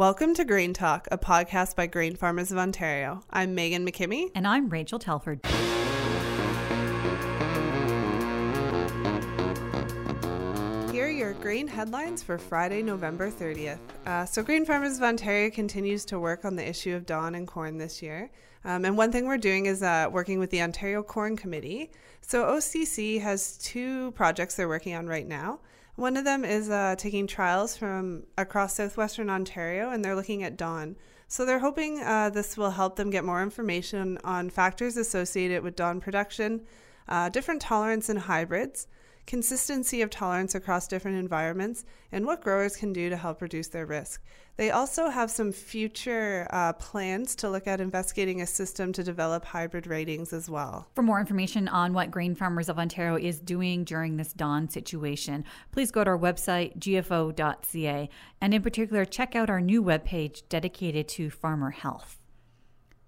Welcome to Grain Talk, a podcast by Grain Farmers of Ontario. I'm Maegan Mackimmie. And I'm Rachel Telford. Here are your grain headlines for Friday, November 30th. Uh, so, Grain Farmers of Ontario continues to work on the issue of DON and corn this year. Um, and one thing we're doing is uh, working with the Ontario Corn Committee. So, OCC has two projects they're working on right now. One of them is uh, taking trials from across southwestern Ontario, and they're looking at DON. So they're hoping uh, this will help them get more information on factors associated with DON production, uh, different tolerance in hybrids, consistency of tolerance across different environments, and what growers can do to help reduce their risk. They also have some future uh, plans to look at investigating a system to develop hybrid ratings as well. For more information on what Grain Farmers of Ontario is doing during this DON situation, please go to our website, gfo.ca, and in particular, check out our new webpage dedicated to farmer health.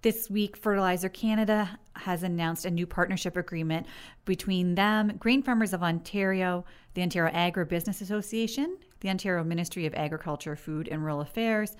This week, Fertilizer Canada has announced a new partnership agreement between them, Grain Farmers of Ontario, the Ontario Agribusiness Association, the Ontario Ministry of Agriculture, Food and Rural Affairs,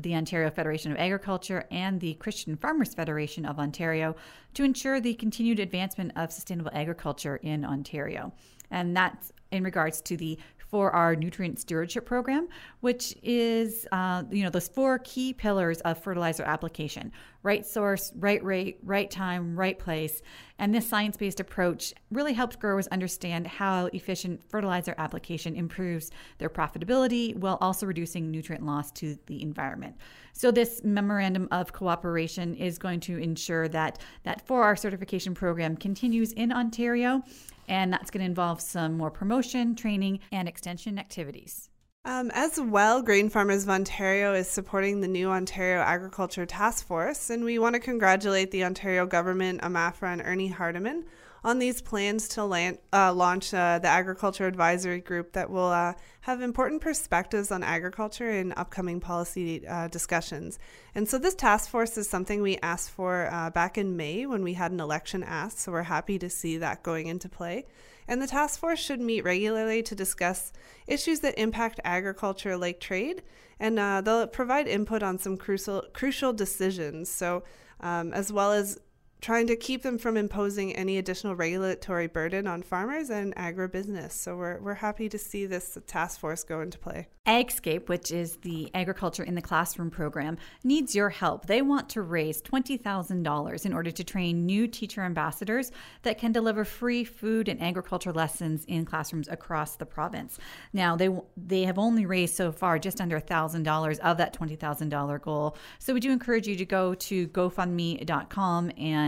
the Ontario Federation of Agriculture, and the Christian Farmers Federation of Ontario to ensure the continued advancement of sustainable agriculture in Ontario. And that's in regards to the 4R nutrient stewardship program, which is, uh, you know, those four key pillars of fertilizer application right source, right rate, right time, right place. And this science based approach really helps growers understand how efficient fertilizer application improves their profitability while also reducing nutrient loss to the environment. So, this memorandum of cooperation is going to ensure that that 4R certification program continues in Ontario and that's going to involve some more promotion, training, and extension activities. Um, as well, Grain Farmers of Ontario is supporting the new Ontario Agriculture Task Force, and we want to congratulate the Ontario government, OMAFRA, and Ernie Hardeman on these plans to land, uh, launch uh, the Agriculture Advisory Group that will uh, have important perspectives on agriculture in upcoming policy uh, discussions. And so, this task force is something we asked for uh, back in May when we had an election asked. So, we're happy to see that going into play. And the task force should meet regularly to discuss issues that impact agriculture, like trade, and uh, they'll provide input on some crucial crucial decisions. So, um, as well as trying to keep them from imposing any additional regulatory burden on farmers and agribusiness. So we're, we're happy to see this task force go into play. AgScape, which is the Agriculture in the Classroom program, needs your help. They want to raise $20,000 in order to train new teacher ambassadors that can deliver free food and agriculture lessons in classrooms across the province. Now, they they have only raised so far just under $1,000 of that $20,000 goal. So we do encourage you to go to gofundme.com and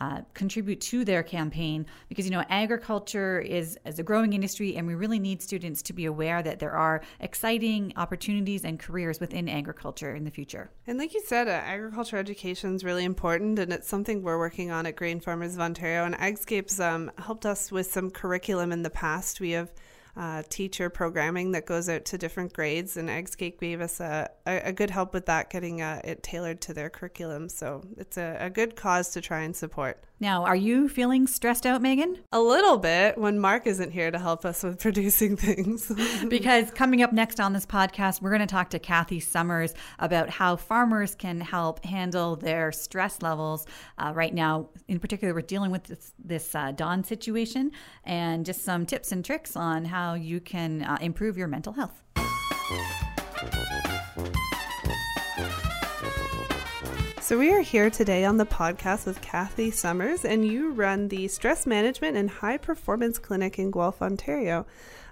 uh, contribute to their campaign because you know agriculture is a growing industry and we really need students to be aware that there are exciting opportunities and careers within agriculture in the future. And like you said uh, agriculture education is really important and it's something we're working on at grain farmers of ontario and agscapes um, helped us with some curriculum in the past. We have uh, teacher programming that goes out to different grades, and Agscape gave us a, a, a good help with that, getting uh, it tailored to their curriculum. So it's a, a good cause to try and support. Now, are you feeling stressed out, Maegan? A little bit when Mark isn't here to help us with producing things. because coming up next on this podcast, we're going to talk to Kathy Somers about how farmers can help handle their stress levels. Uh, right now, in particular, we're dealing with this, this uh, DON situation and just some tips and tricks on how you can uh, improve your mental health. So, we are here today on the podcast with Kathy Somers, and you run the Stress Management and High Performance Clinic in Guelph, Ontario.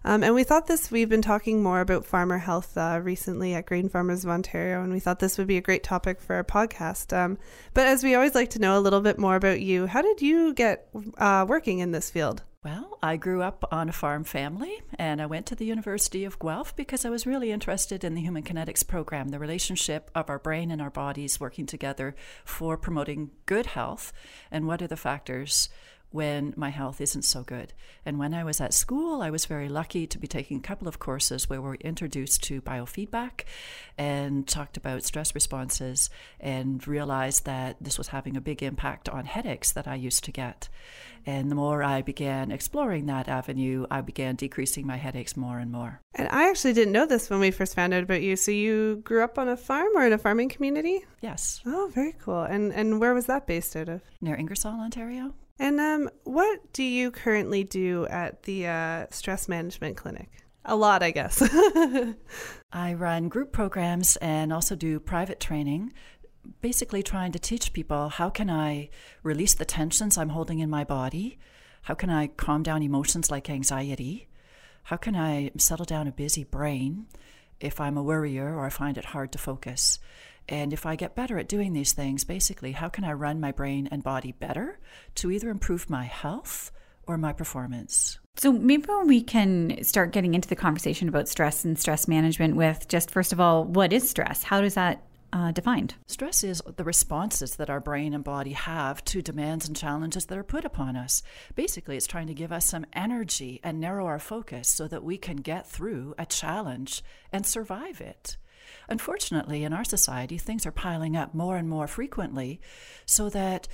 Um, and we thought this, we've been talking more about farmer health uh, recently at Grain Farmers of Ontario, and we thought this would be a great topic for our podcast. Um, but as we always like to know a little bit more about you, how did you get uh, working in this field? Well, I grew up on a farm family and I went to the University of Guelph because I was really interested in the human kinetics program, the relationship of our brain and our bodies working together for promoting good health and what are the factors when my health isn't so good. And when I was at school, I was very lucky to be taking a couple of courses where we were introduced to biofeedback and talked about stress responses and realized that this was having a big impact on headaches that I used to get. And the more I began exploring that avenue, I began decreasing my headaches more and more. And I actually didn't know this when we first found out about you. So you grew up on a farm or in a farming community? Yes. Oh, very cool. And and where was that based out of? Near Ingersoll, Ontario. And um, what do you currently do at the uh, stress management clinic? A lot, I guess. I run group programs and also do private training, basically trying to teach people how can I release the tensions I'm holding in my body? How can I calm down emotions like anxiety? How can I settle down a busy brain if I'm a worrier or I find it hard to focus? And if I get better at doing these things, basically, how can I run my brain and body better to either improve my health or my performance? So maybe we can start getting into the conversation about stress and stress management with just first of all, what is stress? How does that uh, defined? Stress is the responses that our brain and body have to demands and challenges that are put upon us. Basically, it's trying to give us some energy and narrow our focus so that we can get through a challenge and survive it. Unfortunately, in our society, things are piling up more and more frequently so that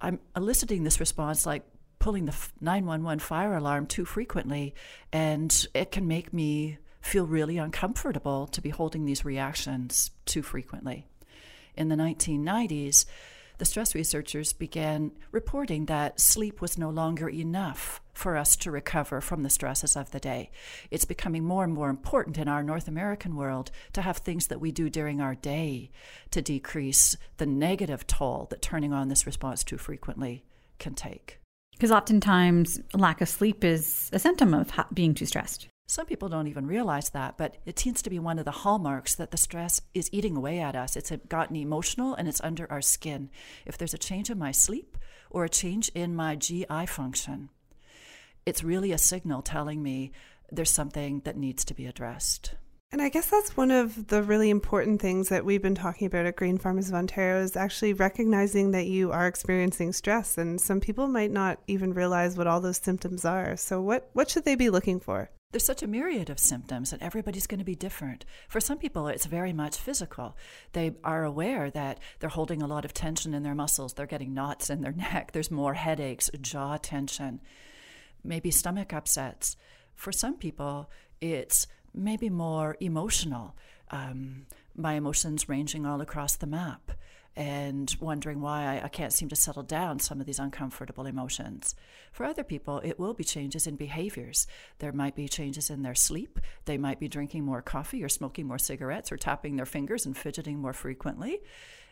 I'm eliciting this response like pulling the 911 fire alarm too frequently, and it can make me feel really uncomfortable to be holding these reactions too frequently. In the 1990s, the stress researchers began reporting that sleep was no longer enough for us to recover from the stresses of the day. It's becoming more and more important in our North American world to have things that we do during our day to decrease the negative toll that turning on this response too frequently can take. Because oftentimes, lack of sleep is a symptom of being too stressed. Some people don't even realize that, but it seems to be one of the hallmarks that the stress is eating away at us. It's gotten emotional and it's under our skin. If there's a change in my sleep or a change in my GI function, it's really a signal telling me there's something that needs to be addressed. And I guess that's one of the really important things that we've been talking about at Grain Farmers of Ontario is actually recognizing that you are experiencing stress and some people might not even realize what all those symptoms are. So what what should they be looking for? There's such a myriad of symptoms, and everybody's going to be different. For some people, it's very much physical. They are aware that they're holding a lot of tension in their muscles, they're getting knots in their neck, there's more headaches, jaw tension, maybe stomach upsets. For some people, it's maybe more emotional. Um, my emotions ranging all across the map and wondering why I, I, can't seem to settle down some of these uncomfortable emotions. For other people, it will be changes in behaviors. There might be changes in their sleep. They might be drinking more coffee or smoking more cigarettes or tapping their fingers and fidgeting more frequently.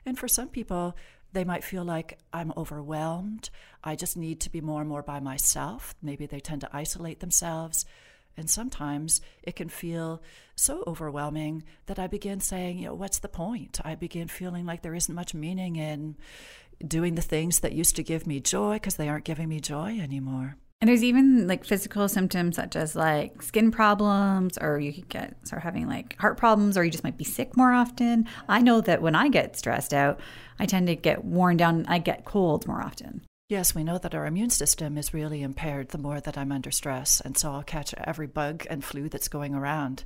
And for some people, they might feel like I'm overwhelmed. I just need to be more and more by myself. Maybe they tend to isolate themselves. And sometimes it can feel so overwhelming that I begin saying, you know, what's the point? I begin feeling like there isn't much meaning in doing the things that used to give me joy because they aren't giving me joy anymore. And there's even like physical symptoms such as like skin problems, or you could get start having like heart problems, or you just might be sick more often. I know that when I get stressed out, I tend to get worn down. I get colds more often. Yes, we know that our immune system is really impaired the more that I'm under stress, and so I'll catch every bug and flu that's going around.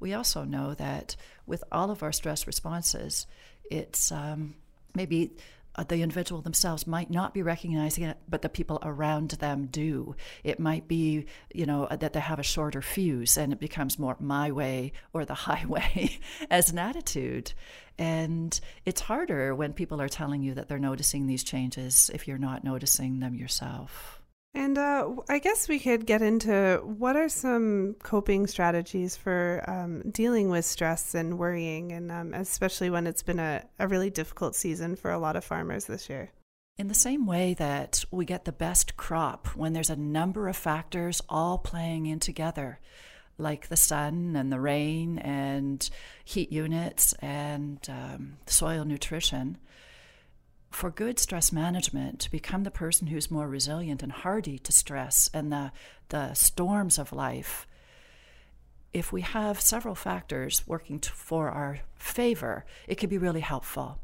We also know that with all of our stress responses, it's um, maybe Uh, the individual themselves might not be recognizing it, but the people around them do. It might be, you know, uh, that they have a shorter fuse and it becomes more my way or the highway as an attitude. And it's harder when people are telling you that they're noticing these changes if you're not noticing them yourself. And uh, I guess we could get into what are some coping strategies for um, dealing with stress and worrying, and um, especially when it's been a, a really difficult season for a lot of farmers this year. In the same way that we get the best crop when there's a number of factors all playing in together, like the sun and the rain and heat units and um, soil nutrition for good stress management to become the person who's more resilient and hardy to stress and the, the storms of life, if we have several factors working to, for our favor, it can be really helpful.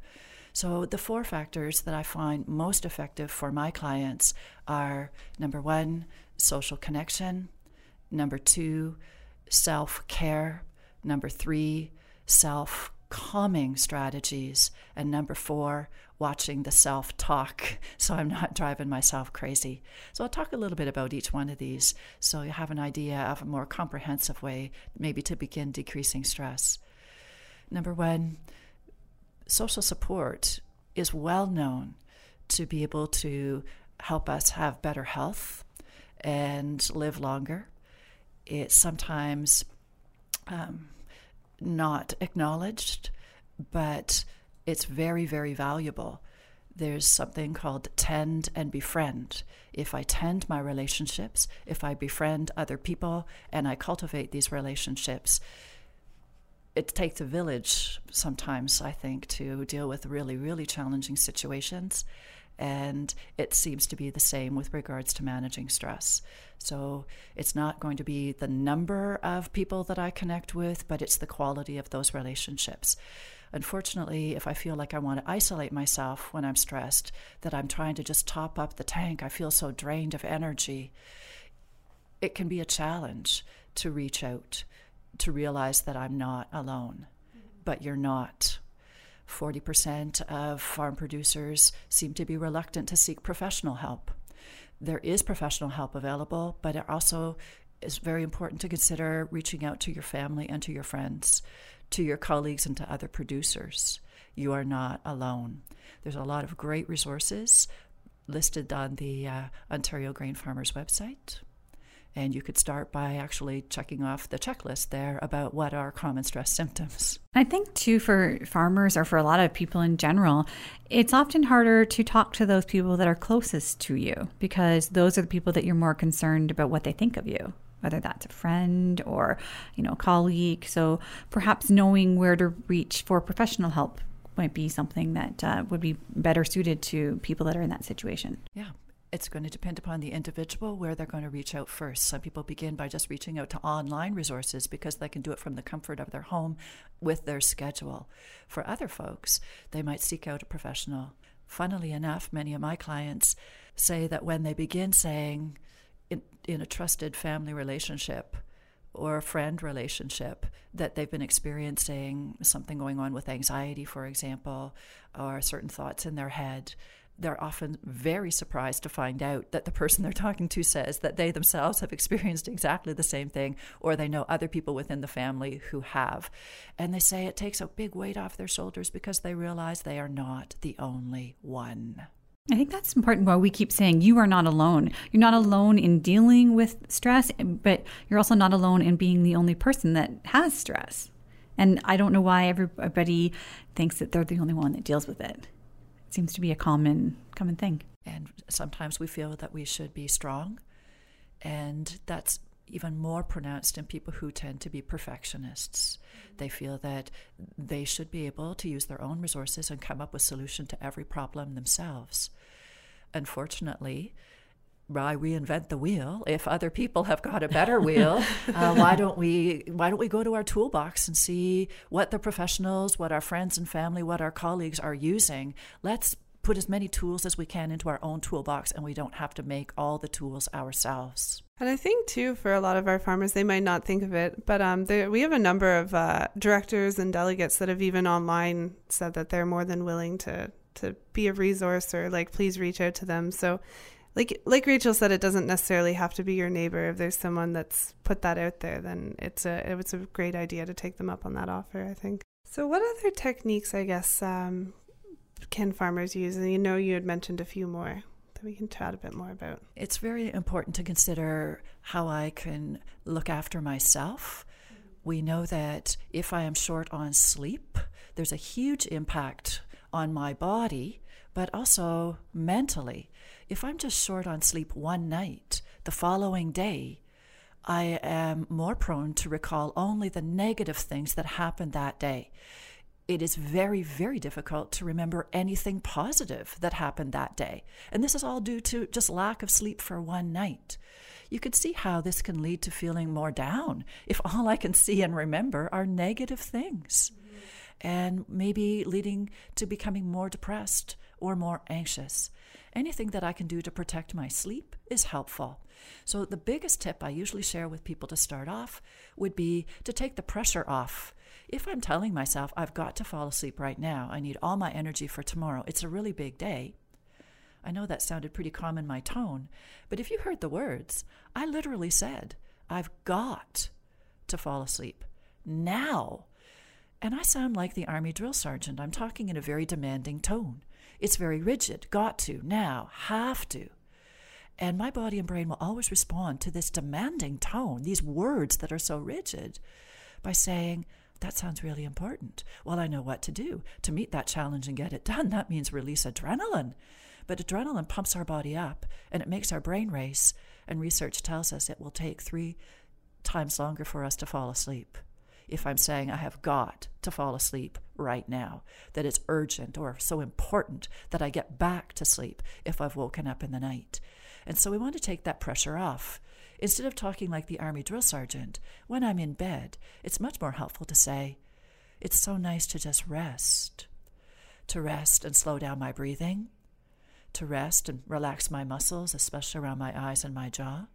So, the four factors that I find most effective for my clients are number one, social connection, number two, self care, number three, self calming strategies, and number four, watching the self talk so I'm not driving myself crazy. So I'll talk a little bit about each one of these so you have an idea of a more comprehensive way, maybe to begin decreasing stress. Number one, social support is well known to be able to help us have better health and live longer. It's sometimes um, not acknowledged, but it's very, very valuable. There's something called tend and befriend. If I tend my relationships, if I befriend other people, and I cultivate these relationships, it takes a village sometimes, I think, to deal with really, really challenging situations. And it seems to be the same with regards to managing stress. So it's not going to be the number of people that I connect with, but it's the quality of those relationships. Unfortunately, if I feel like I want to isolate myself when I'm stressed, that I'm trying to just top up the tank, I feel so drained of energy, it can be a challenge to reach out, to realize that I'm not alone. But you're not. 40% of farm producers seem to be reluctant to seek professional help. There is professional help available, but it also is very important to consider reaching out to your family and to your friends, to your colleagues and to other producers. You are not alone. There's a lot of great resources listed on the uh, Ontario Grain Farmers website. And you could start by actually checking off the checklist there about what are common stress symptoms. I think, too, for farmers or for a lot of people in general, it's often harder to talk to those people that are closest to you because those are the people that you're more concerned about what they think of you whether that's a friend or you know a colleague. So perhaps knowing where to reach for professional help might be something that uh, would be better suited to people that are in that situation. Yeah it's going to depend upon the individual where they're going to reach out first. Some people begin by just reaching out to online resources because they can do it from the comfort of their home with their schedule. For other folks, they might seek out a professional. Funnily enough, many of my clients say that when they begin saying in, in a trusted family relationship, or a friend relationship that they've been experiencing something going on with anxiety, for example, or certain thoughts in their head, they're often very surprised to find out that the person they're talking to says that they themselves have experienced exactly the same thing, or they know other people within the family who have. And they say it takes a big weight off their shoulders because they realize they are not the only one. I think that's important why we keep saying you are not alone. You're not alone in dealing with stress, but you're also not alone in being the only person that has stress. And I don't know why everybody thinks that they're the only one that deals with it seems to be a common common thing. And sometimes we feel that we should be strong, and that's even more pronounced in people who tend to be perfectionists. They feel that they should be able to use their own resources and come up with solution to every problem themselves. Unfortunately, why reinvent the wheel. If other people have got a better wheel uh, why don't we why don't we go to our toolbox and see what the professionals what our friends and family what our colleagues are using? Let's put as many tools as we can into our own toolbox and we don't have to make all the tools ourselves. And I think too, for a lot of our farmers, they might not think of it, but um, there, we have a number of uh, directors and delegates that have even online said that they're more than willing to to be a resource or like please reach out to them. So like like Rachel said, it doesn't necessarily have to be your neighbor. If there's someone that's put that out there, then it's a it's a great idea to take them up on that offer. I think. So, what other techniques, I guess, um, can farmers use? And you know, you had mentioned a few more that we can chat a bit more about. It's very important to consider how I can look after myself. We know that if I am short on sleep, there's a huge impact on my body, but also mentally if I'm just short on sleep one night, the following day, I am more prone to recall only the negative things that happened that day. It is very, very difficult to remember anything positive that happened that day. And this is all due to just lack of sleep for one night. You could see how this can lead to feeling more down if all I can see and remember are negative things. and maybe leading to becoming more depressed or more anxious. Anything that I can do to protect my sleep is helpful. So, the biggest tip I usually share with people to start off would be to take the pressure off. If I'm telling myself I've got to fall asleep right now, I need all my energy for tomorrow, it's a really big day. I know that sounded pretty calm in my tone, but if you heard the words, I literally said, I've got to fall asleep now. And I sound like the Army drill sergeant. I'm talking in a very demanding tone. It's very rigid. Got to, now, have to. And my body and brain will always respond to this demanding tone, these words that are so rigid, by saying, That sounds really important. Well, I know what to do to meet that challenge and get it done. That means release adrenaline. But adrenaline pumps our body up and it makes our brain race. And research tells us it will take three times longer for us to fall asleep if I'm saying I have got to fall asleep right now, that it's urgent or so important that I get back to sleep if I've woken up in the night. And so we want to take that pressure off. Instead of talking like the Army drill sergeant, when I'm in bed, it's much more helpful to say, It's so nice to just rest. To rest and slow down my breathing, to rest and relax my muscles, especially around my eyes and my jaw,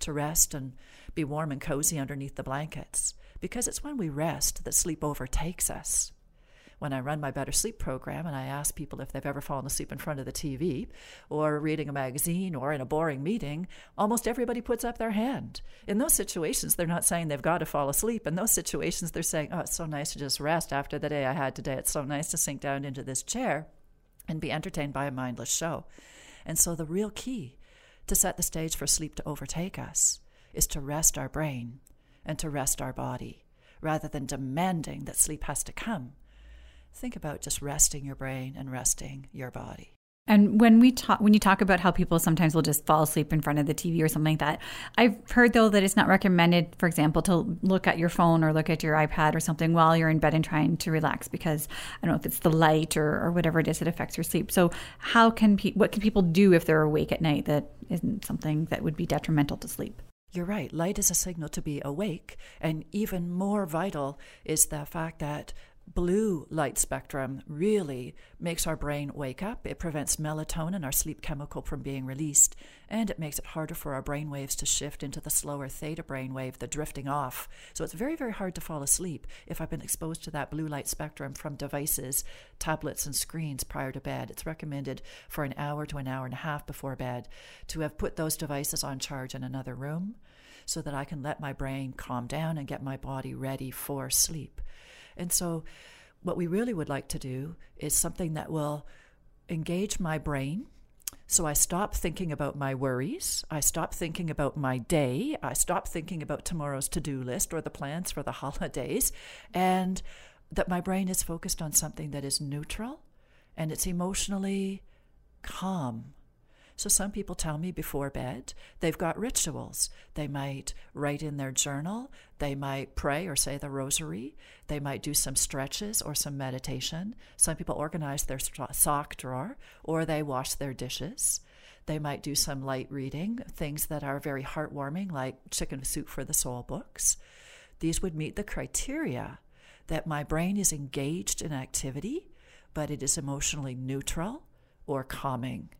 to rest and be warm and cozy underneath the blankets, because it's when we rest that sleep overtakes us. When I run my Better Sleep program and I ask people if they've ever fallen asleep in front of the TV or reading a magazine or in a boring meeting, almost everybody puts up their hand. In those situations, they're not saying they've got to fall asleep. In those situations, they're saying, Oh, it's so nice to just rest after the day I had today. It's so nice to sink down into this chair and be entertained by a mindless show. And so the real key to set the stage for sleep to overtake us is to rest our brain and to rest our body rather than demanding that sleep has to come. Think about just resting your brain and resting your body. And when we talk, when you talk about how people sometimes will just fall asleep in front of the TV or something like that, I've heard though that it's not recommended, for example, to look at your phone or look at your iPad or something while you're in bed and trying to relax because I don't know if it's the light or, or whatever it is that affects your sleep. So, how can pe- what can people do if they're awake at night that isn't something that would be detrimental to sleep? You're right. Light is a signal to be awake. And even more vital is the fact that blue light spectrum really makes our brain wake up. It prevents melatonin, our sleep chemical, from being released, and it makes it harder for our brain waves to shift into the slower theta brain wave, the drifting off. So it's very, very hard to fall asleep if I've been exposed to that blue light spectrum from devices, tablets, and screens prior to bed. It's recommended for an hour to an hour and a half before bed to have put those devices on charge in another room so that I can let my brain calm down and get my body ready for sleep. And so, what we really would like to do is something that will engage my brain. So I stop thinking about my worries. I stop thinking about my day. I stop thinking about tomorrow's to do list or the plans for the holidays. And that my brain is focused on something that is neutral and it's emotionally calm so some people tell me before bed they've got rituals. They might write in their journal, they might pray or say the rosary, they might do some stretches or some meditation. Some people organize their sock drawer or they wash their dishes. They might do some light reading, things that are very heartwarming, like Chicken Soup for the Soul books. These would meet the criteria that my brain is engaged in activity, but it is emotionally neutral or calming.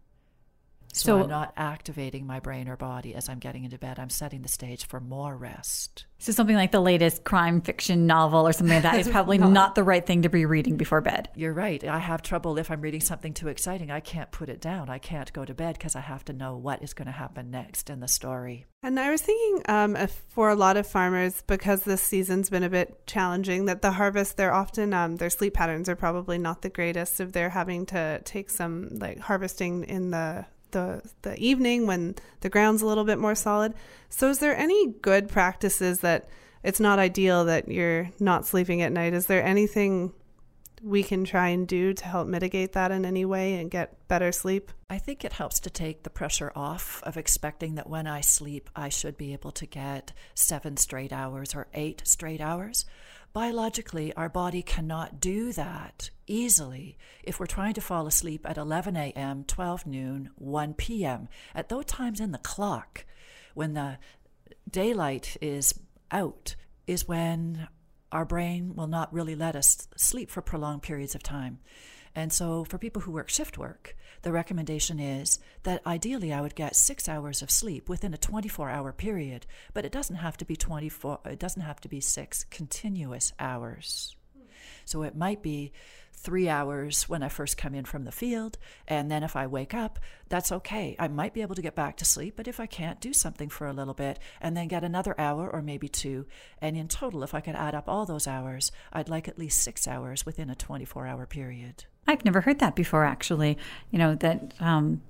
So, so, I'm not activating my brain or body as I'm getting into bed. I'm setting the stage for more rest. So something like the latest crime fiction novel or something like that is probably not, not the right thing to be reading before bed. You're right. I have trouble if I'm reading something too exciting. I can't put it down. I can't go to bed because I have to know what is going to happen next in the story. And I was thinking um, for a lot of farmers, because this season's been a bit challenging, that the harvest, they're often, um, their sleep patterns are probably not the greatest if they're having to take some like harvesting in the the the evening when the ground's a little bit more solid. So is there any good practices that it's not ideal that you're not sleeping at night? Is there anything we can try and do to help mitigate that in any way and get better sleep? I think it helps to take the pressure off of expecting that when I sleep, I should be able to get seven straight hours or eight straight hours. Biologically, our body cannot do that easily if we're trying to fall asleep at 11 a.m., 12 noon, 1 p.m. At those times in the clock, when the daylight is out, is when our brain will not really let us sleep for prolonged periods of time. And so, for people who work shift work, the recommendation is that ideally I would get six hours of sleep within a 24 hour period, but it doesn't have to be 24, it doesn't have to be six continuous hours. So, it might be three hours when I first come in from the field. And then if I wake up, that's okay. I might be able to get back to sleep, but if I can't, do something for a little bit and then get another hour or maybe two. And in total, if I could add up all those hours, I'd like at least six hours within a 24 hour period. I've never heard that before, actually. You know, that um,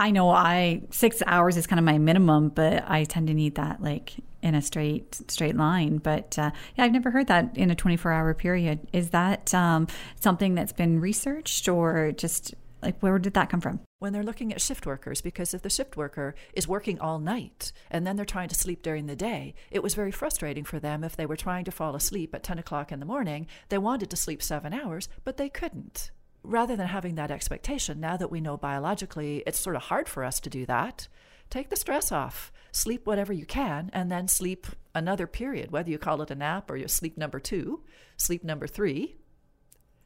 I know I six hours is kind of my minimum, but I tend to need that like in a straight straight line. But uh, yeah, I've never heard that in a 24 hour period. Is that um, something that's been researched or just like where did that come from? When they're looking at shift workers, because if the shift worker is working all night and then they're trying to sleep during the day, it was very frustrating for them if they were trying to fall asleep at 10 o'clock in the morning. They wanted to sleep seven hours, but they couldn't rather than having that expectation, now that we know biologically it's sort of hard for us to do that, take the stress off. Sleep whatever you can, and then sleep another period, whether you call it a nap or you sleep number two, sleep number three.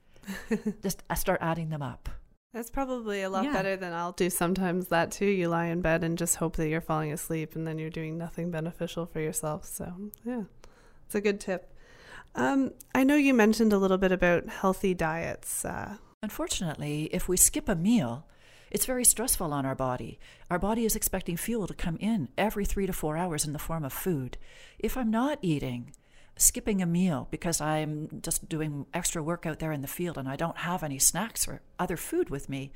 Just uh, start adding them up. That's probably a lot yeah. better than I'll do sometimes that too. You lie in bed and just hope that you're falling asleep and then you're doing nothing beneficial for yourself. So, yeah, it's a good tip. Um, I know you mentioned a little bit about healthy diets. Uh, Unfortunately, if we skip a meal, it's very stressful on our body. Our body is expecting fuel to come in every three to four hours in the form of food. If I'm not eating, skipping a meal because I'm just doing extra work out there in the field and I don't have any snacks or other food with me,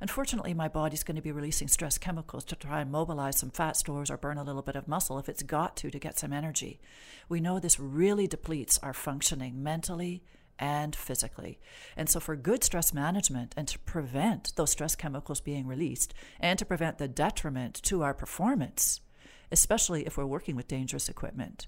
unfortunately, my body's going to be releasing stress chemicals to try and mobilize some fat stores or burn a little bit of muscle if it's got to to get some energy. We know this really depletes our functioning mentally, and physically. And so, for good stress management and to prevent those stress chemicals being released and to prevent the detriment to our performance, especially if we're working with dangerous equipment,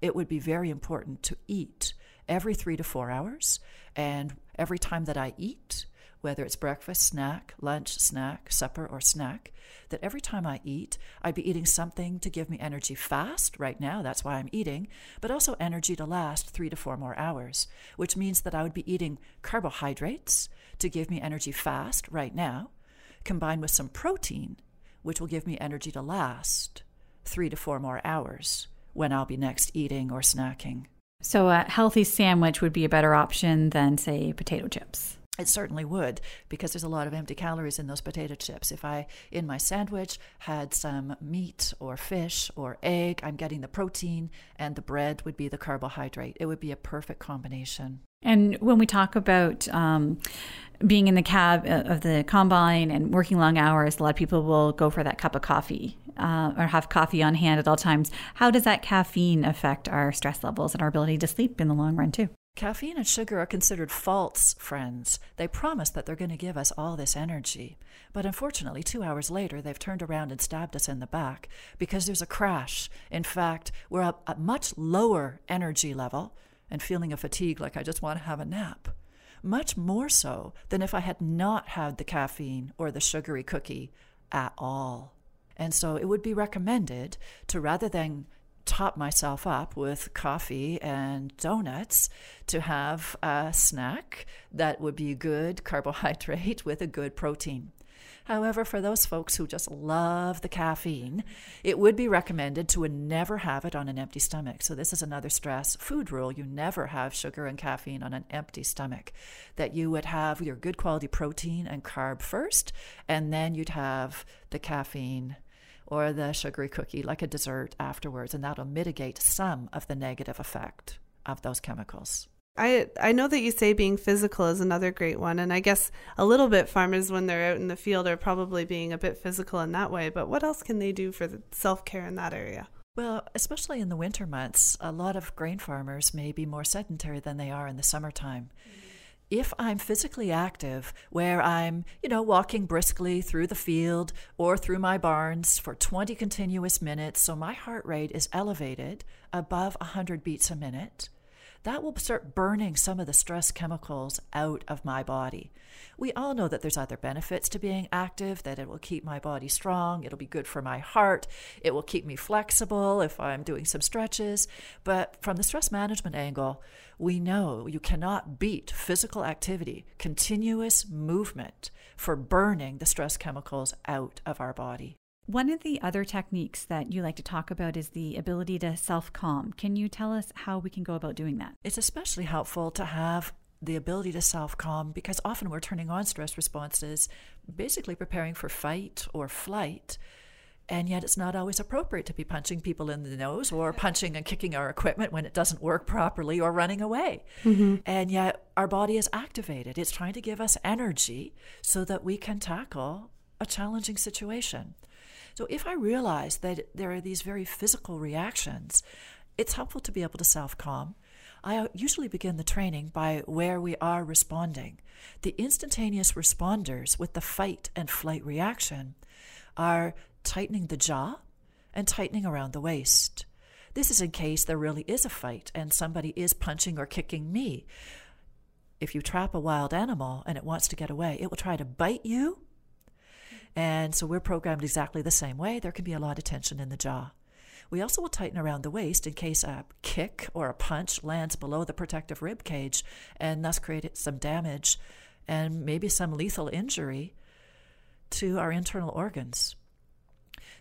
it would be very important to eat every three to four hours. And every time that I eat, whether it's breakfast, snack, lunch, snack, supper, or snack, that every time I eat, I'd be eating something to give me energy fast right now, that's why I'm eating, but also energy to last three to four more hours, which means that I would be eating carbohydrates to give me energy fast right now, combined with some protein, which will give me energy to last three to four more hours when I'll be next eating or snacking. So, a healthy sandwich would be a better option than, say, potato chips. It certainly would, because there's a lot of empty calories in those potato chips. If I, in my sandwich, had some meat or fish or egg, I'm getting the protein, and the bread would be the carbohydrate. It would be a perfect combination. And when we talk about um, being in the cab uh, of the combine and working long hours, a lot of people will go for that cup of coffee uh, or have coffee on hand at all times. How does that caffeine affect our stress levels and our ability to sleep in the long run, too? Caffeine and sugar are considered false friends. They promise that they're going to give us all this energy. But unfortunately, two hours later, they've turned around and stabbed us in the back because there's a crash. In fact, we're at a much lower energy level and feeling a fatigue like I just want to have a nap. Much more so than if I had not had the caffeine or the sugary cookie at all. And so it would be recommended to rather than top myself up with coffee and donuts to have a snack that would be good carbohydrate with a good protein. However, for those folks who just love the caffeine, it would be recommended to never have it on an empty stomach. So, this is another stress food rule. You never have sugar and caffeine on an empty stomach. That you would have your good quality protein and carb first, and then you'd have the caffeine or the sugary cookie like a dessert afterwards, and that'll mitigate some of the negative effect of those chemicals. I I know that you say being physical is another great one, and I guess a little bit farmers when they're out in the field are probably being a bit physical in that way. But what else can they do for self care in that area? Well, especially in the winter months, a lot of grain farmers may be more sedentary than they are in the summertime. Mm-hmm if I'm physically active, where I'm, you know, walking briskly through the field or through my barns for 20 continuous minutes, so my heart rate is elevated above 100 beats a minute, that will start burning some of the stress chemicals out of my body. We all know that there's other benefits to being active, that it will keep my body strong, it'll be good for my heart, it will keep me flexible if I'm doing some stretches. But from the stress management angle, we know you cannot beat physical activity, continuous movement for burning the stress chemicals out of our body. One of the other techniques that you like to talk about is the ability to self calm. Can you tell us how we can go about doing that? It's especially helpful to have the ability to self calm because often we're turning on stress responses, basically preparing for fight or flight. And yet, it's not always appropriate to be punching people in the nose or punching and kicking our equipment when it doesn't work properly or running away. Mm-hmm. And yet, our body is activated. It's trying to give us energy so that we can tackle a challenging situation. So if I realize that there are these very physical reactions, it's helpful to be able to self calm. I usually begin the training by where we are responding. The instantaneous responders with the fight and flight reaction are tightening the jaw and tightening around the waist. This is in case there really is a fight and somebody is punching or kicking me. If you trap a wild animal and it wants to get away, it will try to bite you and so we're programmed exactly the same way. There can be a lot of tension in the jaw. We also will tighten around the waist in case a kick or a punch lands below the protective rib cage and thus create some damage and maybe some lethal injury to our internal organs.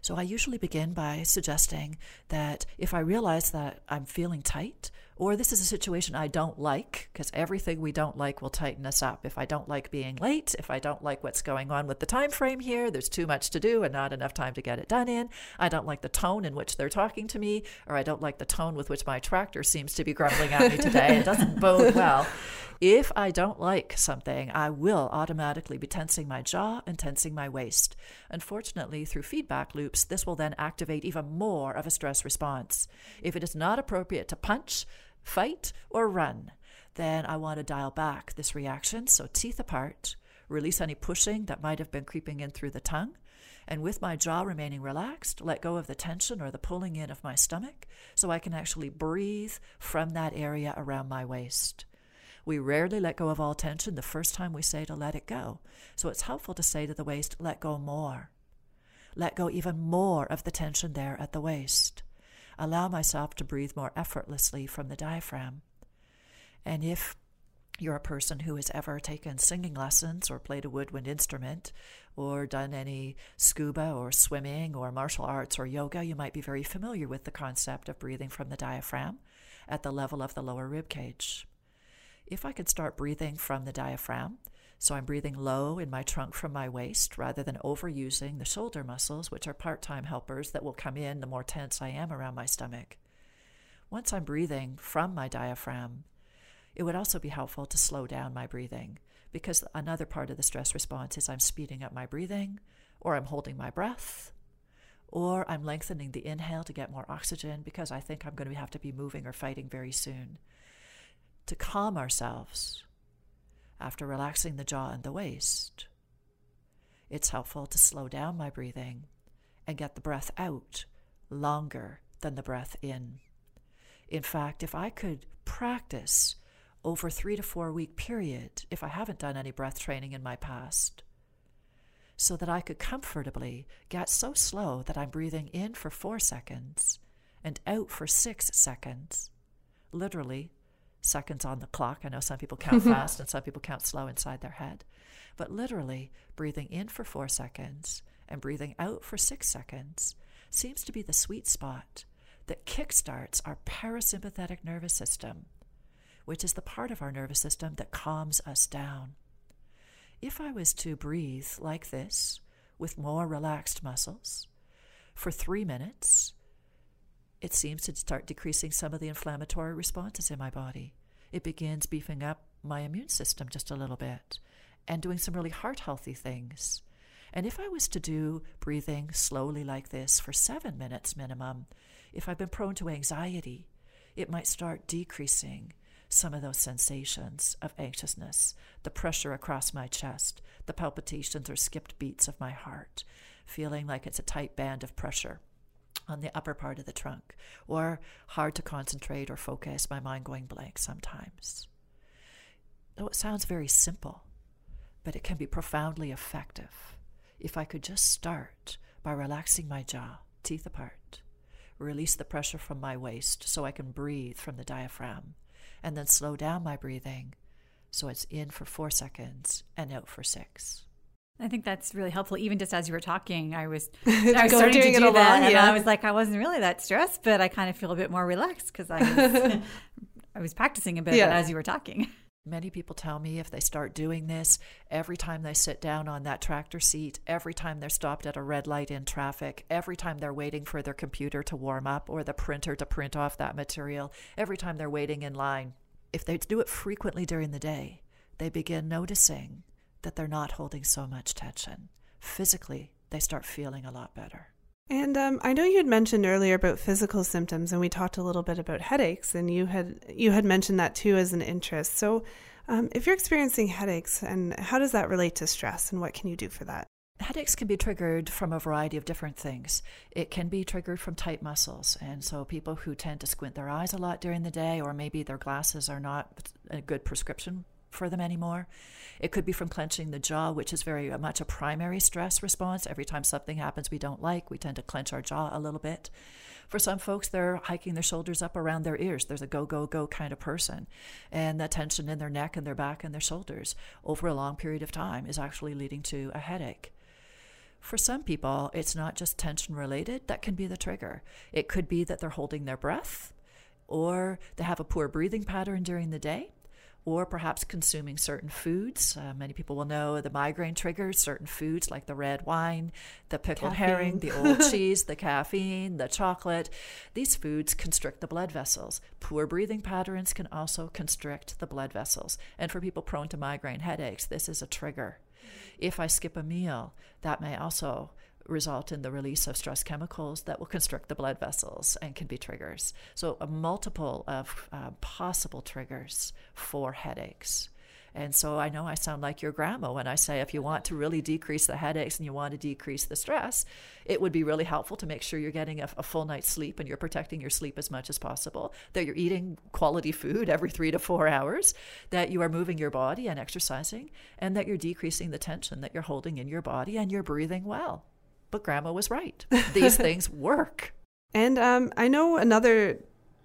So I usually begin by suggesting that if I realize that I'm feeling tight, or this is a situation I don't like, because everything we don't like will tighten us up. If I don't like being late, if I don't like what's going on with the time frame here, there's too much to do and not enough time to get it done in. I don't like the tone in which they're talking to me, or I don't like the tone with which my tractor seems to be grumbling at me today. It doesn't bode well. If I don't like something, I will automatically be tensing my jaw and tensing my waist. Unfortunately, through feedback loops, this will then activate even more of a stress response. If it is not appropriate to punch, fight, or run, then I want to dial back this reaction. So, teeth apart, release any pushing that might have been creeping in through the tongue. And with my jaw remaining relaxed, let go of the tension or the pulling in of my stomach so I can actually breathe from that area around my waist. We rarely let go of all tension the first time we say to let it go. So it's helpful to say to the waist, let go more. Let go even more of the tension there at the waist allow myself to breathe more effortlessly from the diaphragm. And if you're a person who has ever taken singing lessons or played a woodwind instrument or done any scuba or swimming or martial arts or yoga, you might be very familiar with the concept of breathing from the diaphragm at the level of the lower rib cage. If I could start breathing from the diaphragm, so I'm breathing low in my trunk from my waist rather than overusing the shoulder muscles, which are part time helpers that will come in the more tense I am around my stomach. Once I'm breathing from my diaphragm, it would also be helpful to slow down my breathing because another part of the stress response is I'm speeding up my breathing, or I'm holding my breath, or I'm lengthening the inhale to get more oxygen because I think I'm going to have to be moving or fighting very soon. To calm ourselves, after relaxing the jaw and the waist. It's helpful to slow down my breathing and get the breath out longer than the breath in. In fact, if I could practice over three to four week period, if I haven't done any breath training in my past, so that I could comfortably get so slow that I'm breathing in for four seconds and out for six seconds, literally seconds on the clock. I know some people count fast and some people count slow inside their head. But literally, breathing in for four seconds and breathing out for six seconds seems to be the sweet spot that kickstarts our parasympathetic nervous system, which is the part of our nervous system that calms us down. If I was to breathe like this, with more relaxed muscles, for three minutes, it seems to start decreasing some of the inflammatory responses in my body. It begins beefing up my immune system just a little bit and doing some really heart healthy things. And if I was to do breathing slowly like this for seven minutes minimum, if I've been prone to anxiety, it might start decreasing some of those sensations of anxiousness, the pressure across my chest, the palpitations or skipped beats of my heart, feeling like it's a tight band of pressure on the upper part of the trunk, or hard to concentrate or focus, my mind going blank sometimes. Though it sounds very simple, but it can be profoundly effective if I could just start by relaxing my jaw, teeth apart, release the pressure from my waist so I can breathe from the diaphragm, and then slow down my breathing so it's in for four seconds and out for six. I think that's really helpful. Even just as you were talking, I was, I was starting to do that, lot, yeah. and I was like, I wasn't really that stressed, but I kind of feel a bit more relaxed because I was, I was practicing a bit yeah. as you were talking. Many people tell me if they start doing this, every time they sit down on that tractor seat, every time they're stopped at a red light in traffic, every time they're waiting for their computer to warm up or the printer to print off that material, every time they're waiting in line, if they do it frequently during the day, they begin noticing that they're not holding so much tension. Physically, they start feeling a lot better. And um, I know you had mentioned earlier about physical symptoms, and we talked a little bit about headaches, and you had you had mentioned that too as an interest. So, um, if you're experiencing headaches, and how does that relate to stress, and what can you do for that? Headaches can be triggered from a variety of different things. It can be triggered from tight muscles, and so people who tend to squint their eyes a lot during the day, or maybe their glasses are not a good prescription for them anymore. It could be from clenching the jaw, which is very much a primary stress response. Every time something happens we don't like, we tend to clench our jaw a little bit. For some folks, they're hiking their shoulders up around their ears. There's a go, go, go kind of person. And the tension in their neck and their back and their shoulders over a long period of time is actually leading to a headache. For some people, it's not just tension related, that can be the trigger. It could be that they're holding their breath, or they have a poor breathing pattern during the day, or perhaps consuming certain foods. Uh, many people will know the migraine triggers certain foods like the red wine, the pickled caffeine. herring, the old cheese, the caffeine, the chocolate. These foods constrict the blood vessels. Poor breathing patterns can also constrict the blood vessels. And for people prone to migraine headaches, this is a trigger. If I skip a meal, that may also result in the release of stress chemicals that will constrict the blood vessels and can be triggers. So, a multiple of uh, possible triggers for headaches. And so I know I sound like your grandma when I say if you want to really decrease the headaches and you want to decrease the stress, it would be really helpful to make sure you're getting a, a, full night's sleep and you're protecting your sleep as much as possible, that you're eating quality food every three to four hours, that you are moving your body and exercising, and that you're decreasing the tension that you're holding in your body and you're breathing well but grandma was right. These things work. And um, I know another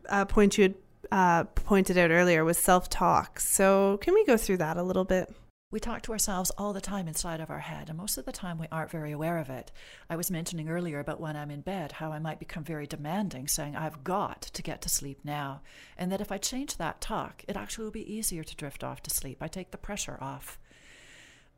uh, point you had uh, pointed out earlier was self talk. So, can we go through that a little bit? We talk to ourselves all the time inside of our head, and most of the time we aren't very aware of it. I was mentioning earlier about when I'm in bed, how I might become very demanding, saying, I've got to get to sleep now. And that if I change that talk, it actually will be easier to drift off to sleep. I take the pressure off.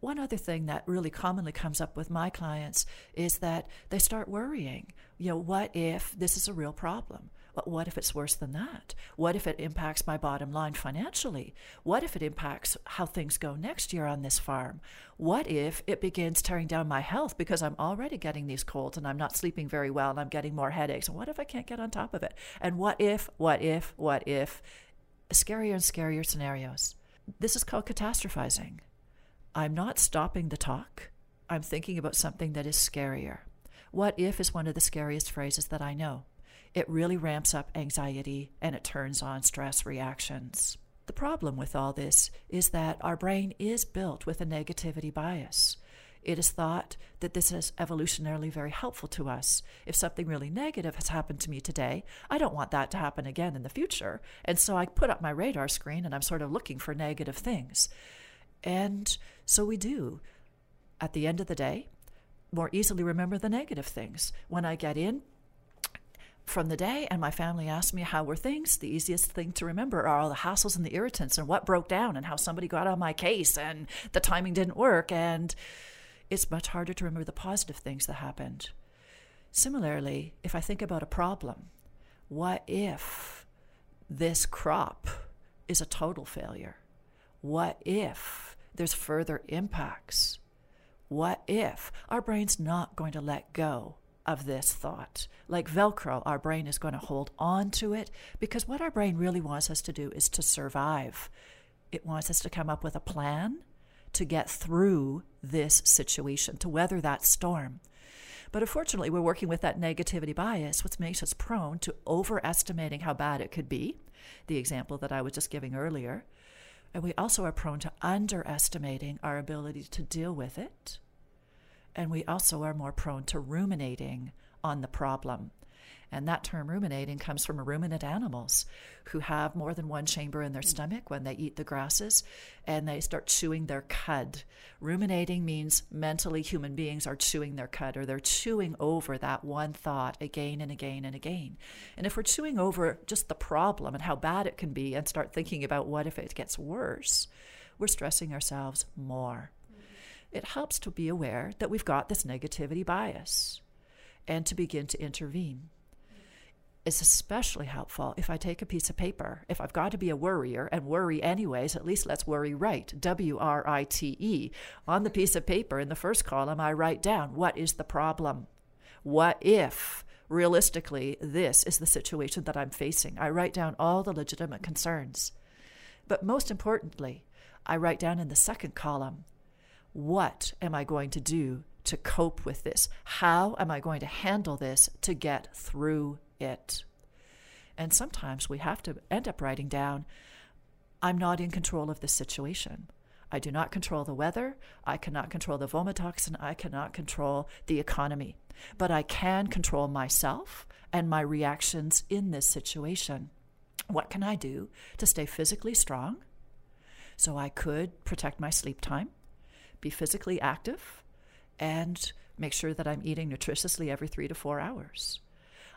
One other thing that really commonly comes up with my clients is that they start worrying. You know, what if this is a real problem? what if it's worse than that? What if it impacts my bottom line financially? What if it impacts how things go next year on this farm? What if it begins tearing down my health because I'm already getting these colds and I'm not sleeping very well and I'm getting more headaches? And what if I can't get on top of it? And what if, what if, what if? Scarier and scarier scenarios. This is called catastrophizing. I'm not stopping the talk. I'm thinking about something that is scarier. What if is one of the scariest phrases that I know. It really ramps up anxiety and it turns on stress reactions. The problem with all this is that our brain is built with a negativity bias. It is thought that this is evolutionarily very helpful to us. If something really negative has happened to me today, I don't want that to happen again in the future. And so I put up my radar screen and I'm sort of looking for negative things. And so we do. At the end of the day, more easily remember the negative things. When I get in from the day and my family asks me how were things, the easiest thing to remember are all the hassles and the irritants and what broke down and how somebody got on my case and the timing didn't work. And it's much harder to remember the positive things that happened. Similarly, if I think about a problem, what if this crop is a total failure? What if there's further impacts? What if our brain's not going to let go of this thought? Like Velcro, our brain is going to hold on to it because what our brain really wants us to do is to survive. It wants us to come up with a plan to get through this situation, to weather that storm. But unfortunately, we're working with that negativity bias, which makes us prone to overestimating how bad it could be, the example that I was just giving earlier. And we also are prone to underestimating our ability to deal with it. And we also are more prone to ruminating on the problem. And that term ruminating comes from ruminant animals who have more than one chamber in their mm. stomach when they eat the grasses and they start chewing their cud. Ruminating means mentally human beings are chewing their cud or they're chewing over that one thought again and again and again. And if we're chewing over just the problem and how bad it can be and start thinking about what if it gets worse, we're stressing ourselves more. Mm. It helps to be aware that we've got this negativity bias and to begin to intervene is especially helpful if I take a piece of paper. If I've got to be a worrier and worry anyways, at least let's worry right. W R I T E. On the piece of paper in the first column, I write down what is the problem? What if realistically this is the situation that I'm facing? I write down all the legitimate concerns. But most importantly, I write down in the second column what am I going to do to cope with this? How am I going to handle this to get through it. And sometimes we have to end up writing down, I'm not in control of this situation. I do not control the weather. I cannot control the vomitoxin. I cannot control the economy. But I can control myself and my reactions in this situation. What can I do to stay physically strong? So I could protect my sleep time, be physically active, and make sure that I'm eating nutritiously every three to four hours.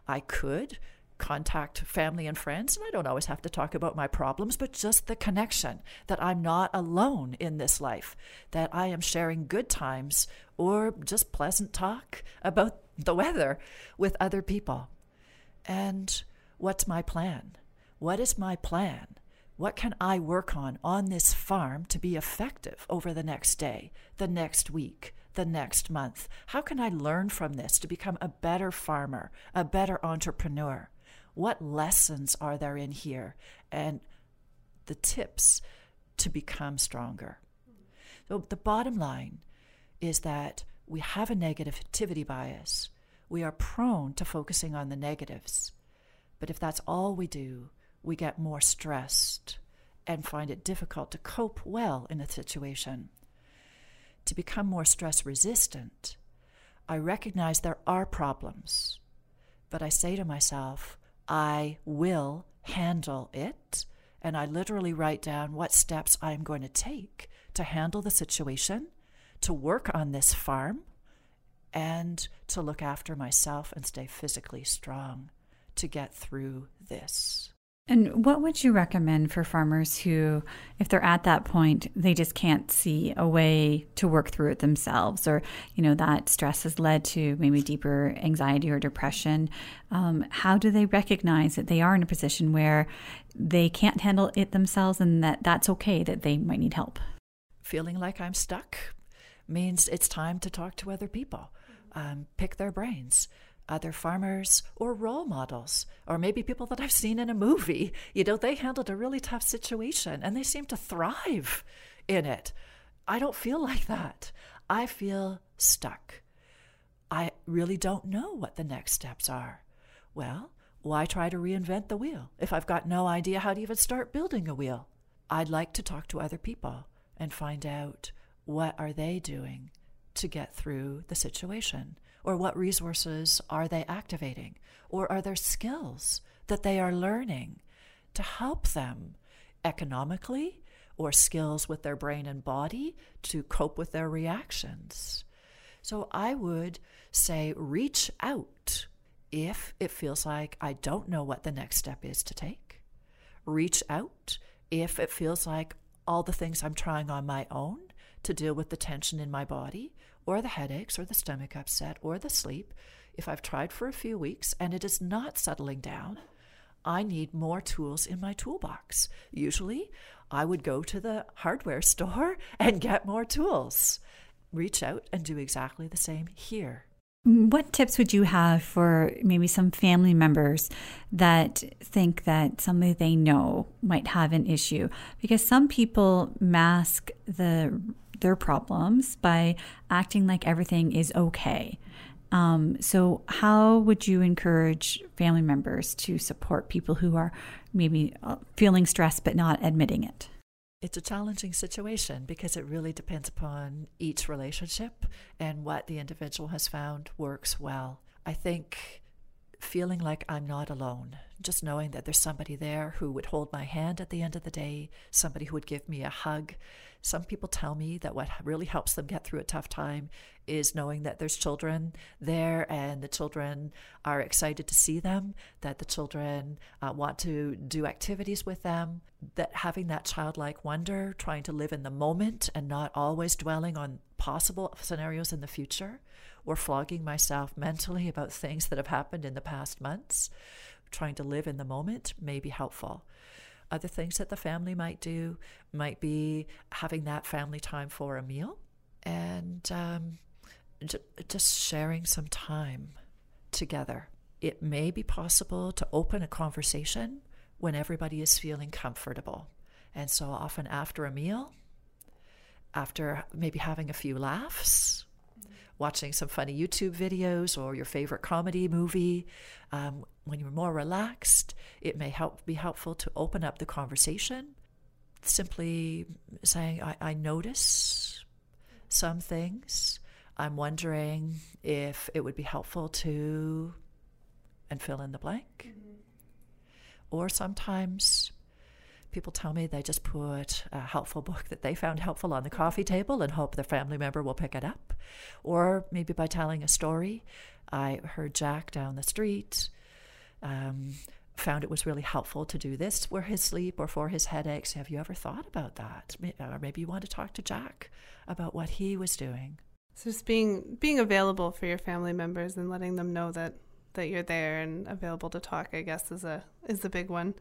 I could contact family and friends, and I don't always have to talk about my problems, but just the connection that I'm not alone in this life, that I am sharing good times or just pleasant talk about the weather with other people. And what's my plan? What is my plan? What can I work on on this farm to be effective over the next day, the next week, the next month? How can I learn from this to become a better farmer, a better entrepreneur? What lessons are there in here? And the tips to become stronger. So, the bottom line is that we have a negativity bias. We are prone to focusing on the negatives. But if that's all we do, we get more stressed and find it difficult to cope well in a situation to become more stress resistant, I recognize there are problems, but I say to myself, I will handle it. And I literally write down what steps I'm going to take to handle the situation, to work on this farm, and to look after myself and stay physically strong to get through this. And what would you recommend for farmers who, if they're at that point, they just can't see a way to work through it themselves, or you know that stress has led to maybe deeper anxiety or depression? Um, how do they recognize that they are in a position where they can't handle it themselves, and that that's okay that they might need help? Feeling like I'm stuck means it's time to talk to other people, um, pick their brains other farmers or role models, or maybe people that I've seen in a movie. You know, they handled a really tough situation and they seem to thrive in it. I don't feel like that. I feel stuck. I really don't know what the next steps are. Well, why try to reinvent the wheel if I've got no idea how to even start building a wheel? I'd like to talk to other people and find out what are they doing to get through the situation or what resources are they activating? Or are there skills that they are learning to help them economically or skills with their brain and body to cope with their reactions? So I would say reach out if it feels like I don't know what the next step is to take. Reach out if it feels like all the things I'm trying on my own to deal with the tension in my body or the headaches or the stomach upset or the sleep, if I've tried for a few weeks and it is not settling down, I need more tools in my toolbox. Usually, I would go to the hardware store and get more tools. Reach out and do exactly the same here. What tips would you have for maybe some family members that think that somebody they know might have an issue? Because some people mask the their problems by acting like everything is okay. Um, so, how would you encourage family members to support people who are maybe uh, feeling stressed but not admitting it? It's a challenging situation because it really depends upon each relationship and what the individual has found works well. I think feeling like I'm not alone, just knowing that there's somebody there who would hold my hand at the end of the day, somebody who would give me a hug. Some people tell me that what really helps them get through a tough time is knowing that there's children there and the children are excited to see them, that the children uh, want to do activities with them, that having that childlike wonder, trying to live in the moment and not always dwelling on possible scenarios in the future or flogging myself mentally about things that have happened in the past months, trying to live in the moment may be helpful. Other things that the family might do might be having that family time for a meal and um, just sharing some time together. It may be possible to open a conversation when everybody is feeling comfortable. And so often after a meal, after maybe having a few laughs, watching some funny YouTube videos or your favorite comedy movie. Um, when you're more relaxed, it may help be helpful to open up the conversation. Simply saying, I, I notice some things. I'm wondering if it would be helpful to, and fill in the blank. Mm-hmm. Or sometimes people tell me they just put a helpful book that they found helpful on the coffee table and hope their family member will pick it up. Or maybe by telling a story. I heard Jack down the street. Um, found it was really helpful to do this for his sleep or for his headaches. Have you ever thought about that? Or maybe you want to talk to Jack about what he was doing. So just being being available for your family members and letting them know that that you're there and available to talk, I guess, is a is the big one.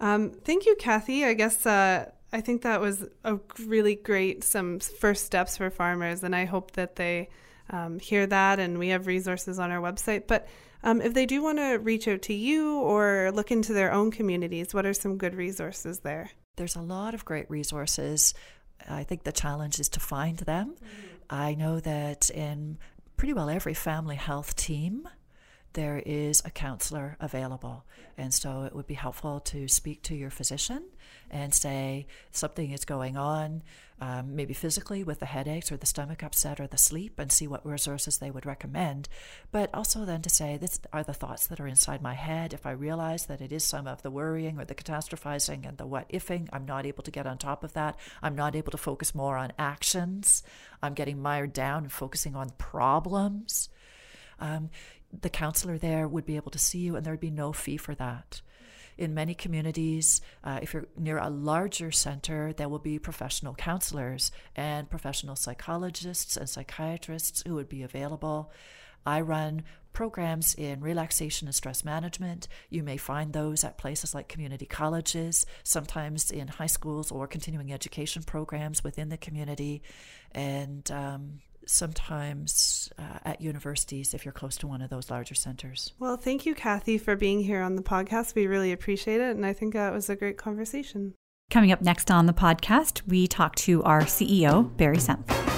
Um, thank you, Kathy. I guess uh, I think that was a really great some first steps for farmers, and I hope that they um, hear that. And we have resources on our website. But um, if they do want to reach out to you or look into their own communities, what are some good resources there? There's a lot of great resources. I think the challenge is to find them. Mm-hmm. I know that in pretty well every family health team, there is a counselor available. And so it would be helpful to speak to your physician and say something is going on, um, maybe physically with the headaches or the stomach upset or the sleep, and see what resources they would recommend. But also then to say, this are the thoughts that are inside my head. If I realize that it is some of the worrying or the catastrophizing and the what ifing, I'm not able to get on top of that. I'm not able to focus more on actions. I'm getting mired down and focusing on problems. Um, the counselor there would be able to see you, and there'd be no fee for that. In many communities, uh, if you're near a larger center, there will be professional counselors and professional psychologists and psychiatrists who would be available. I run programs in relaxation and stress management. You may find those at places like community colleges, sometimes in high schools or continuing education programs within the community. And um, sometimes uh, at universities if you're close to one of those larger centers. Well, thank you, Kathy, for being here on the podcast. We really appreciate it. And I think that was a great conversation. Coming up next on the podcast, we talk to our CEO, Barry Senft.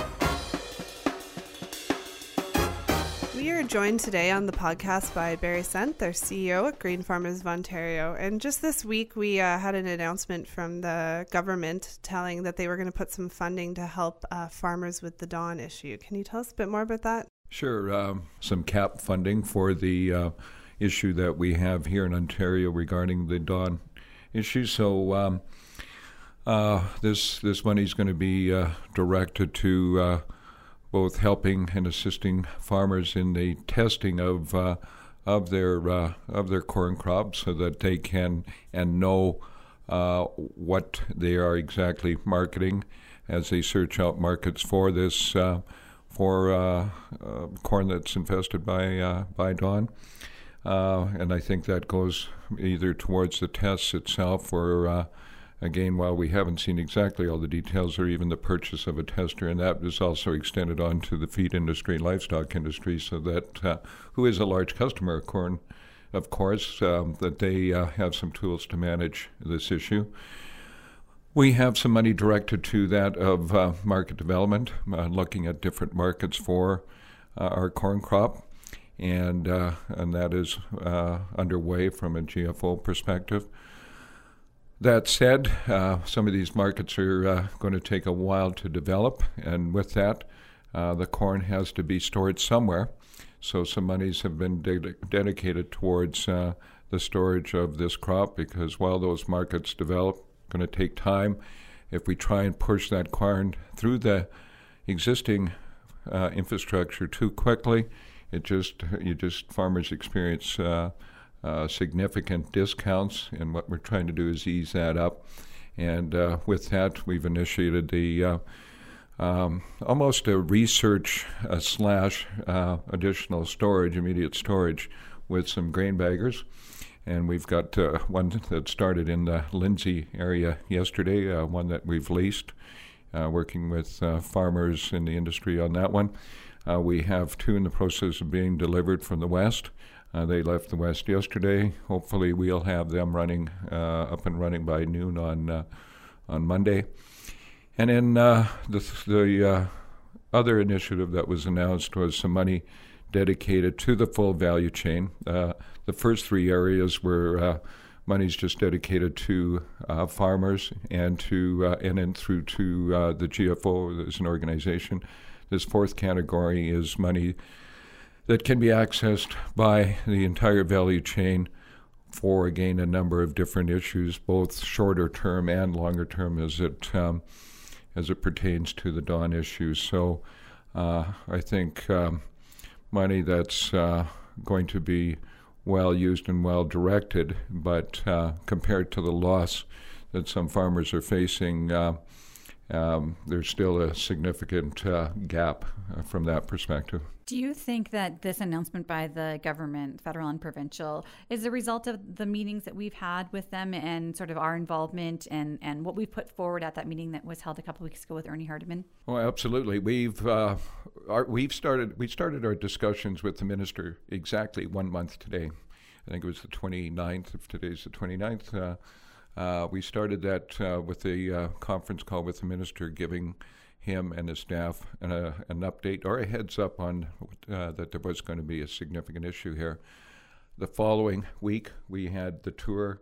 Joined today on the podcast by Barry Senft, their CEO at Grain Farmers of Ontario. And just this week, we uh, had an announcement from the government telling that they were going to put some funding to help uh, farmers with the DON issue. Can you tell us a bit more about that? Sure. Um, some CAP funding for the uh, issue that we have here in Ontario regarding the DON issue. So, um, uh, this this money is going to be uh, directed to uh, both helping and assisting farmers in the testing of uh, of their uh, of their corn crops so that they can and know uh, what they are exactly marketing as they search out markets for this uh, for uh, uh, corn that's infested by by DON. and I think that goes either towards the tests itself or Again, while we haven't seen exactly all the details or even the purchase of a tester, and that is also extended on to the feed industry and livestock industry, so that uh, who is a large customer of corn, of course, um, that they uh, have some tools to manage this issue. We have some money directed to that of uh, market development, uh, looking at different markets for uh, our corn crop. and uh, and that is uh, underway from a GFO perspective. That said, uh, some of these markets are uh, going to take a while to develop, and with that, uh, the corn has to be stored somewhere. So some monies have been de- dedicated towards uh, the storage of this crop because while those markets develop, going to take time. If we try and push that corn through the existing uh, infrastructure too quickly, it just you just farmers experience uh, significant discounts, and what we're trying to do is ease that up. And uh, with that, we've initiated the uh, um, almost a research uh, slash uh, additional storage, immediate storage, with some grain baggers. And we've got uh, one that started in the Lindsay area yesterday, one that we've leased, working with farmers in the industry on that one. we have two in the process of being delivered from the west. Uh, they left the West yesterday. Hopefully, we'll have them running uh, up and running by noon on uh, on Monday. And then uh, the the uh, other initiative that was announced was some money dedicated to the full value chain. Uh, the first three areas were monies just dedicated to farmers and to and then through to the GFO as an organization. This fourth category is money that can be accessed by the entire value chain for again a number of different issues, both shorter term and longer term, as it um, as it pertains to the DON issues. So, uh, I think um, money that's uh, going to be well used and well directed, but uh, compared to the loss that some farmers are facing. Um, there's still a significant uh, gap uh, from that perspective. Do you think that this announcement by the government, federal and provincial, is a result of the meetings that we've had with them and sort of our involvement and, and what we've put forward at that meeting that was held a couple weeks ago with Ernie Hardeman? Oh, absolutely. We've uh, our, we've started we started our discussions with the minister exactly one month today. I think it was the 29th. If today's the 29th, uh, we started that uh, with a uh, conference call with the minister, giving him and his staff an, uh, an update or a heads up on uh, that there was going to be a significant issue here. The following week, we had the tour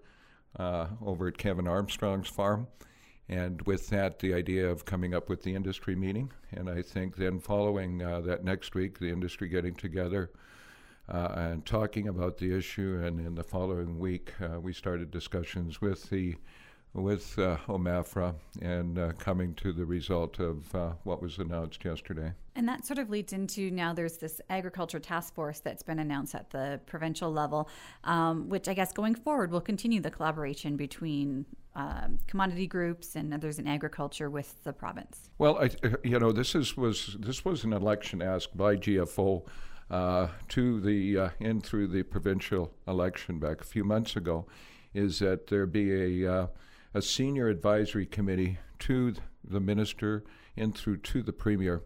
uh, over at Kevin Armstrong's farm, and with that, the idea of coming up with the industry meeting. And I think then following that next week, the industry getting together. Uh, and talking about the issue, and in the following week, uh, we started discussions with the with uh, OMAFRA and uh, coming to the result of uh, what was announced yesterday. And that sort of leads into now there's this agriculture task force that's been announced at the provincial level, um, which I guess going forward will continue the collaboration between um, commodity groups and others in agriculture with the province. Well, I, you know, this is was this was an election asked by GFO. Uh, to the uh, in through the provincial election back a few months ago, is that there be a uh, a senior advisory committee to the minister and through to the premier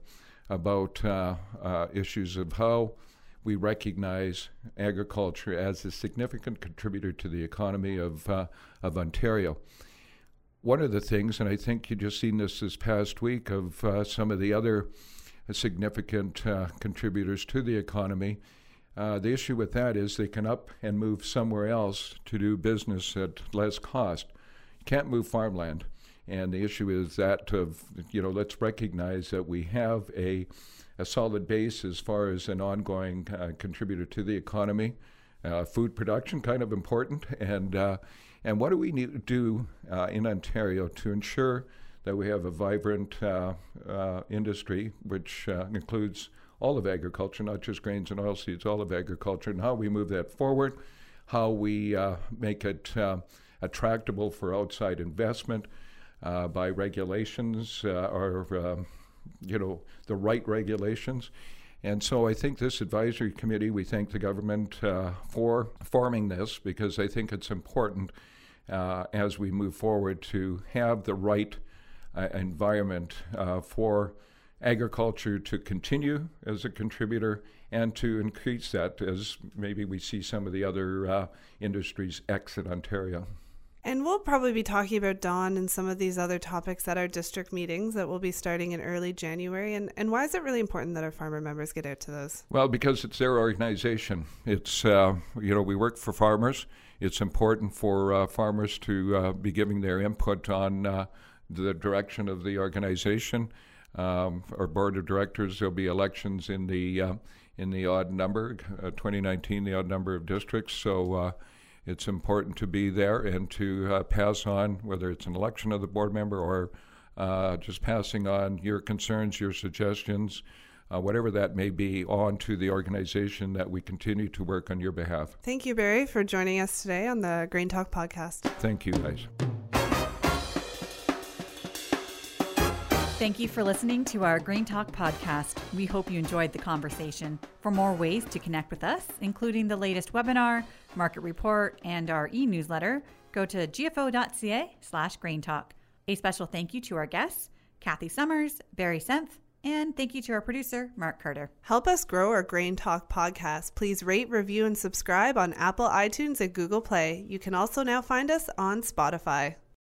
about uh, uh, issues of how we recognize agriculture as a significant contributor to the economy of, uh, of Ontario. One of the things, and I think you just seen this this past week, of uh, some of the other significant uh, contributors to the economy, uh, the issue with that is they can up and move somewhere else to do business at less cost can't move farmland. And the issue is that of, you know, let's recognize that we have a, a solid base as far as an ongoing uh, contributor to the economy. Uh, food production, kind of important. And, uh, and what do we need to do uh, in Ontario to ensure that we have a vibrant uh, uh, industry, which includes all of agriculture, not just grains and oilseeds, all of agriculture, and how we move that forward, how we make it attractable for outside investment uh, by regulations uh, or, um, you know, the right regulations. And so I think this advisory committee, we thank the government uh, for forming this because I think it's important uh, as we move forward to have the right uh, environment uh, for agriculture to continue as a contributor and to increase that as maybe we see some of the other industries exit Ontario. And we'll probably be talking about DON and some of these other topics at our district meetings that will be starting in early January. And, and why is it really important that our farmer members get out to those? Well, because it's their organization. It's, uh, you know, we work for farmers. It's important for uh, farmers to uh, be giving their input on uh, the direction of the organization. Um, our board of directors, there'll be elections in the uh, in the odd number, uh, 2019, the odd number of districts. So it's important to be there and to uh, pass on, whether it's an election of the board member or uh, just passing on your concerns, your suggestions, uh, whatever that may be, on to the organization that we continue to work on your behalf. Thank you, Barry, for joining us today on the Grain Talk podcast. Thank you, guys. Thank you for listening to our Grain Talk podcast. We hope you enjoyed the conversation. For more ways to connect with us, including the latest webinar, market report, and our e-newsletter, go to gfo.ca slash grain talk. A special thank you to our guests, Kathy Somers, Barry Senft, and thank you to our producer, Mark Carter. Help us grow our Grain Talk podcast. Please rate, review, and subscribe on Apple, iTunes, and Google Play. You can also now find us on Spotify.